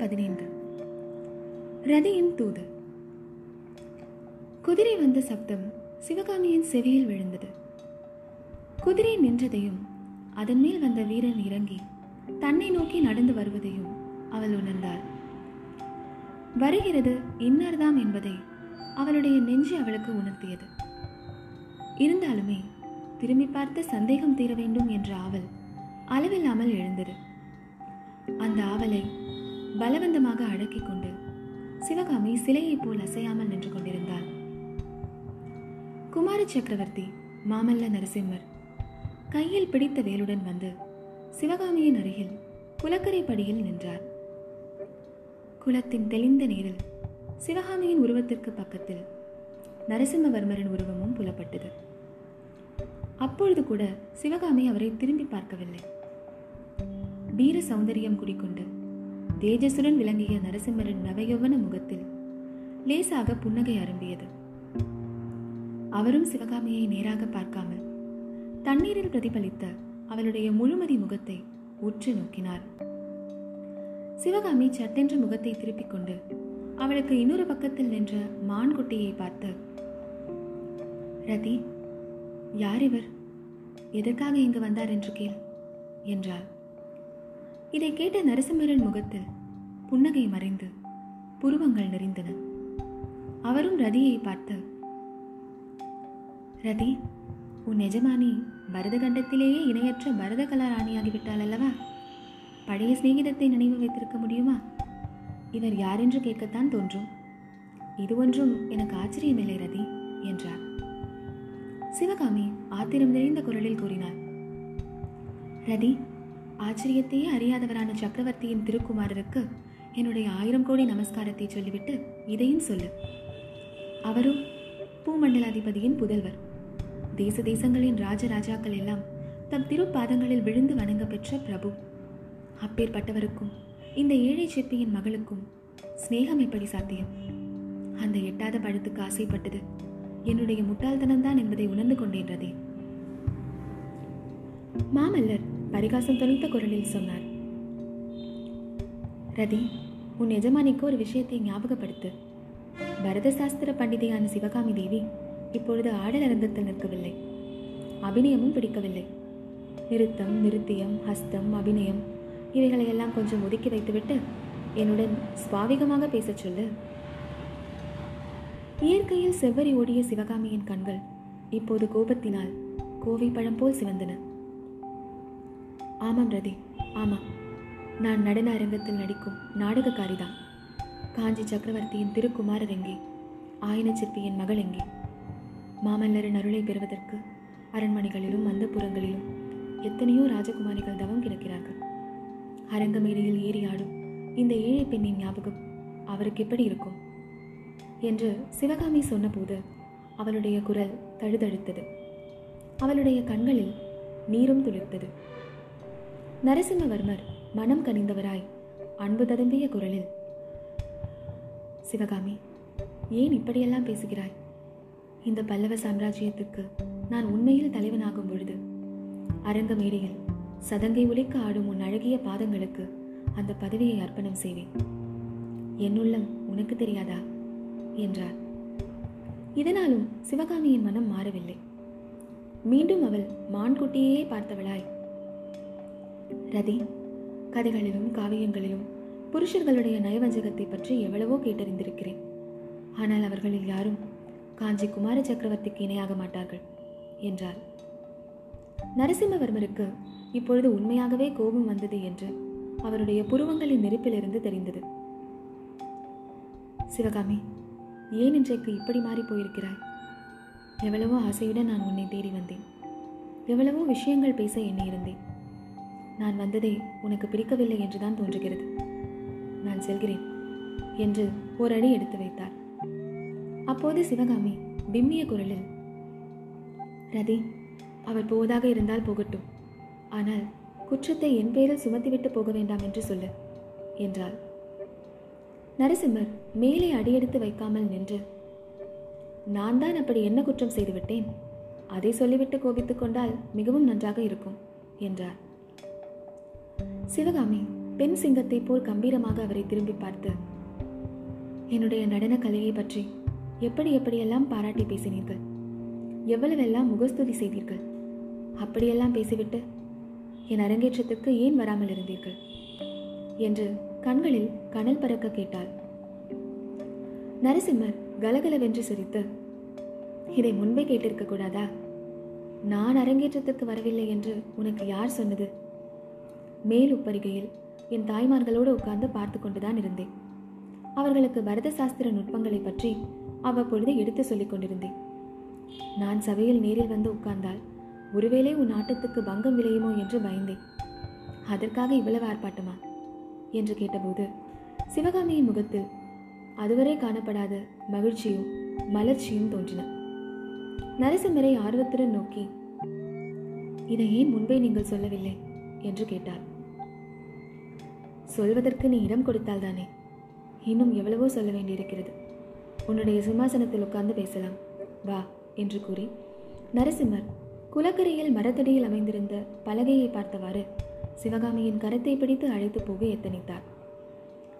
பதினைந்து. ரதியின் தூது. குதிரை வந்த சப்தம் சிவகாமியின் செவியில் விழுந்தது. குதிரை நின்றதையும் அதன் மேல் வந்த வீரன் இறங்கி தன்னை நோக்கி நடந்து வருவதையும் அவள் உணர்ந்தாள். வருகிறது இன்னர்தாம் என்பதை அவளுடைய நெஞ்சு அவளுக்கு உணர்த்தியது. இருந்தாலுமே திரும்பி பார்த்து சந்தேகம் தீர வேண்டும் என்ற ஆவல் அளவில்லாமல் எழுந்தது. அந்த ஆவலை பலவந்தமாக அடக்கிக் கொண்டு சிவகாமி சிலையைப் போல் அசையாமல் நின்று கொண்டிருந்தாள். குமார சக்கரவர்த்தி மாமல்ல நரசிம்மர் கையில் பிடித்த வேலுடன் வந்து சிவகாமியின் அருகில் குலக்கரை படியில் நின்றார். குளத்தின் தெளிந்த நீரில் சிவகாமியின் உருவத்திற்கு பக்கத்தில் நரசிம்மவர்மரின் உருவமும் புலப்பட்டது. அப்பொழுது கூட சிவகாமி அவரை திரும்பி பார்க்கவில்லை. வீர சௌந்தரியம் குடிக்கொண்டு தேஜசுடன் விளங்கிய நரசிம்மரின் நவயௌவன முகத்தில் லேசாக புன்னகை அரும்பியது. அவரும் சிவகாமியை நேராக பார்க்காமல் தண்ணீரில் பிரதிபலித்த அவளுடைய முழுமதி முகத்தை உற்று நோக்கினார். சிவகாமி சட்டென்ற முகத்தை திருப்பிக் கொண்டு அவளுக்கு இன்னொரு பக்கத்தில் நின்ற மான்குட்டியை பார்த்து ரதி யார் இவர்? எதற்காக இங்கு வந்தார் என்று கேள் என்றாள். இதை கேட்ட நரசிம்மரன் முகத்தில் புன்னகை மறைந்து புருவங்கள் நெறிந்தன. அவரும் ரதியை பார்த்து ரதி உன் எஜமானி பரதகண்டத்திலேயே இணையற்ற பரத கலா ராணியாகிவிட்டாள் அல்லவா பழைய சிநேகிதத்தை நினைவு வைத்திருக்க முடியுமா? இவர் யாரென்று கேட்கத்தான் தோன்றும். இது ஒன்றும் எனக்கு ஆச்சரியமில்லை ரதி என்றார். சிவகாமி ஆத்திரம் நிறைந்த குரலில் கூறினார் ரதி ஆச்சரியத்தையே அறியாதவரான சக்கரவர்த்தியின் திருக்குமாரருக்கு என்னுடைய ஆயிரம் கோடி நமஸ்காரத்தை சொல்லிவிட்டு இதையும் சொல்லு. அவரும் பூமண்டலாதிபதியின் புதல்வர். தேச தேசங்களின் ராஜராஜாக்கள் எல்லாம் தம் திருப்பாதங்களில் விழுந்து வணங்க பெற்ற பிரபு. அப்பேற்பட்டவருக்கும் இந்த ஏழை சிற்பியின் மகளுக்கும் சிநேகம் எப்படி சாத்தியம்? அந்த எட்டாத பழத்துக்கு ஆசைப்பட்டது என்னுடைய முட்டாள்தனம்தான் என்பதை உணர்ந்து கொண்டேன்றதே. மாமல்லர் பரிகாசம் தொனித்த குரலில் சொன்னார். ரதி உன் எஜமானிக்கு ஒரு விஷயத்தை ஞாபகப்படுத்து. பரத சாஸ்திர பண்டிதையான சிவகாமி தேவி இப்பொழுது ஆடல் அரங்கத்தில் நிற்கவில்லை. அபிநயமும் பிடிக்கவில்லை. நிறுத்தம் நிருத்தியம் ஹஸ்தம் அபிநயம் இவைகளையெல்லாம் கொஞ்சம் ஒதுக்கி வைத்துவிட்டு என்னுடன் சுவாவிகமாக பேசச் சொல்லு. இயற்கையில் செவ்வரி ஓடிய சிவகாமியின் கண்கள் இப்போது கோபத்தினால் கோவை பழம் போல் சிவந்தன. ஆமாம் ரதி ஆமாம். நான் நடன அரங்கத்தில் நடிக்கும் நாடகக்காரிதான். காஞ்சி சக்கரவர்த்தியின் திருக்குமாரர் எங்கே? ஆயன சிற்பியின் மகள் எங்கே? மாமல்லரின் அருளை பெறுவதற்கு அரண்மனைகளிலும் அந்தப்புறங்களிலும் எத்தனையோ ராஜகுமாரிகள் தவம் கிடக்கிறார்கள். அரங்கமேடையில் ஏறி ஆடும் இந்த ஏழை பெண்ணின் ஞாபகம் அவருக்கு எப்படி இருக்கும்? என்று சிவகாமி சொன்னபோது அவளுடைய குரல் தழுதழுத்தது. அவளுடைய கண்களில் நீரும் துளிர்த்தது. நரசிம்மவர்மர் மனம் கனிந்தவராய் அன்பு ததும்பிய குரலில். சிவகாமி ஏன் இப்படியெல்லாம் பேசுகிறாய்? இந்த பல்லவ சாம்ராஜ்யத்துக்கு நான் உண்மையில் தலைவனாகும் பொழுது அரங்க மேடையில் சதங்கை ஒழிக்க ஆடும் உன் அழகிய பாதங்களுக்கு அந்த பதவியை அர்ப்பணம் செய்வேன். என்னுள்ளம் உனக்கு தெரியாதா? என்றார். இதனாலும் சிவகாமியின் மனம் மாறவில்லை. மீண்டும் அவள் மான்குட்டியே பார்த்தவளாய் ரதி கதைகளிலும் காவியங்களிலும் புருஷர்களுடைய நயவஞ்சகத்தை பற்றி எவ்வளவோ கேட்டறிந்திருக்கிறேன். ஆனால் அவர்களில் யாரும் காஞ்சி குமார சக்கரவர்த்திக்கு இணையாக மாட்டார்கள் என்றார். நரசிம்மவர்மருக்கு இப்பொழுது உண்மையாகவே கோபம் வந்தது என்று அவருடைய புருவங்களின் நெருப்பிலிருந்து தெரிந்தது. சிவகாமி ஏன் இன்றைக்கு இப்படி மாறி போயிருக்கிறாய்? எவ்வளவோ ஆசையுடன் நான் உன்னை தேடி வந்தேன். எவ்வளவோ விஷயங்கள் பேச எண்ணியிருந்தேன். நான் வந்ததே உனக்கு பிடிக்கவில்லை என்றுதான் தோன்றுகிறது. நான் செல்கிறேன் என்று ஒரு அடி எடுத்து வைத்தார். அப்போது சிவகாமி பிம்மிய குரலில் ரதி அவர் போவதாக இருந்தால் போகட்டும். ஆனால் குற்றத்தை என் பேரில் சுமத்திவிட்டு போக வேண்டாம் என்று சொல்லு என்றாள். நரசிம்மர் மேலே அடியெடுத்து வைக்காமல் நின்று நான் தான் அப்படி என்ன குற்றம் செய்துவிட்டேன் அதை சொல்லிவிட்டு கோபித்துக் கொண்டால் மிகவும் நன்றாக இருக்கும் என்றார். சிவகாமி பெண் சிங்கத்தைப் போல் கம்பீரமாக அவரை திரும்பி பார்த்து என்னுடைய நடன கலையை பற்றி எப்படி எப்படியெல்லாம் பாராட்டி பேசினீர்கள்? எவ்வளவெல்லாம் முகஸ்துதி செய்தீர்கள்? அப்படியெல்லாம் பேசிவிட்டு என் அரங்கேற்றத்துக்கு ஏன் வராமல் இருந்தீர்கள்? என்று கண்களில் கனல் பறக்க கேட்டாள். நரசிம்மர் கலகலவென்று சிரித்து இதை முன்பே கேட்டிருக்க கூடாதா? நான் அரங்கேற்றத்துக்கு வரவில்லை என்று உனக்கு யார் சொன்னது? மேல் உப்பரிகையில் என் தாய்மார்களோடு உட்கார்ந்து பார்த்து கொண்டுதான் இருந்தேன். அவர்களுக்கு பரத சாஸ்திர நுட்பங்களை பற்றி அவ்வப்பொழுது எடுத்து சொல்லிக் கொண்டிருந்தேன். நான் சபையில் நேரில் வந்து உட்கார்ந்தால் ஒருவேளை உன் ஆட்டத்துக்கு பங்கம் விளையுமோ என்று பயந்தேன். அதற்காக இவ்வளவு ஆர்ப்பாட்டமா? என்று கேட்டபோது சிவகாமியின் முகத்தில் அதுவரை காணப்படாத மகிழ்ச்சியும் மலர்ச்சியும் தோன்றின. நரசிம்மரை ஆர்வத்துடன் நோக்கி இதை ஏன் முன்பே நீங்கள் சொல்லவில்லை? என்று கேட்டார். சொல்வதற்கு நீ இடம் கொடுத்தால்தானே? இன்னும் எவ்வளவோ சொல்ல வேண்டியிருக்கிறது. உன்னுடைய சிம்மாசனத்தில் உட்கார்ந்து பேசலாம். வா என்று கூறி நரசிம்மர் குலக்கரையில் மரத்தடியில் அமைந்திருந்த பலகையை பார்த்தவாறு சிவகாமியின் கரத்தை பிடித்து அழைத்து போக எத்தனித்தார்.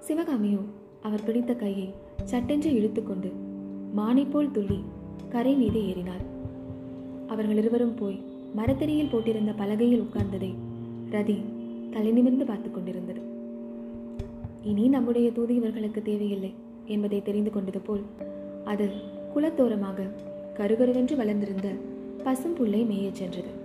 சிவகாமியோ அவர் பிடித்த கையை சட்டென்று இழுத்துக்கொண்டு மானை போல் துள்ளி கரை மீது ஏறினாள் அவர்கள் இருவரும் போய் மரத்தடியில் போட்டிருந்த பலகையில் உட்கார்ந்ததை ரதி தலை நிமிர்ந்து பார்த்து கொண்டிருந்தது. இனி நம்முடைய தூது இவர்களுக்கு தேவையில்லை என்பதை தெரிந்து கொண்டது போல் அது குலத்தோரமாக கருகருவென்று வளர்ந்திருந்த பசும் புல்லை மேயச் சென்றது.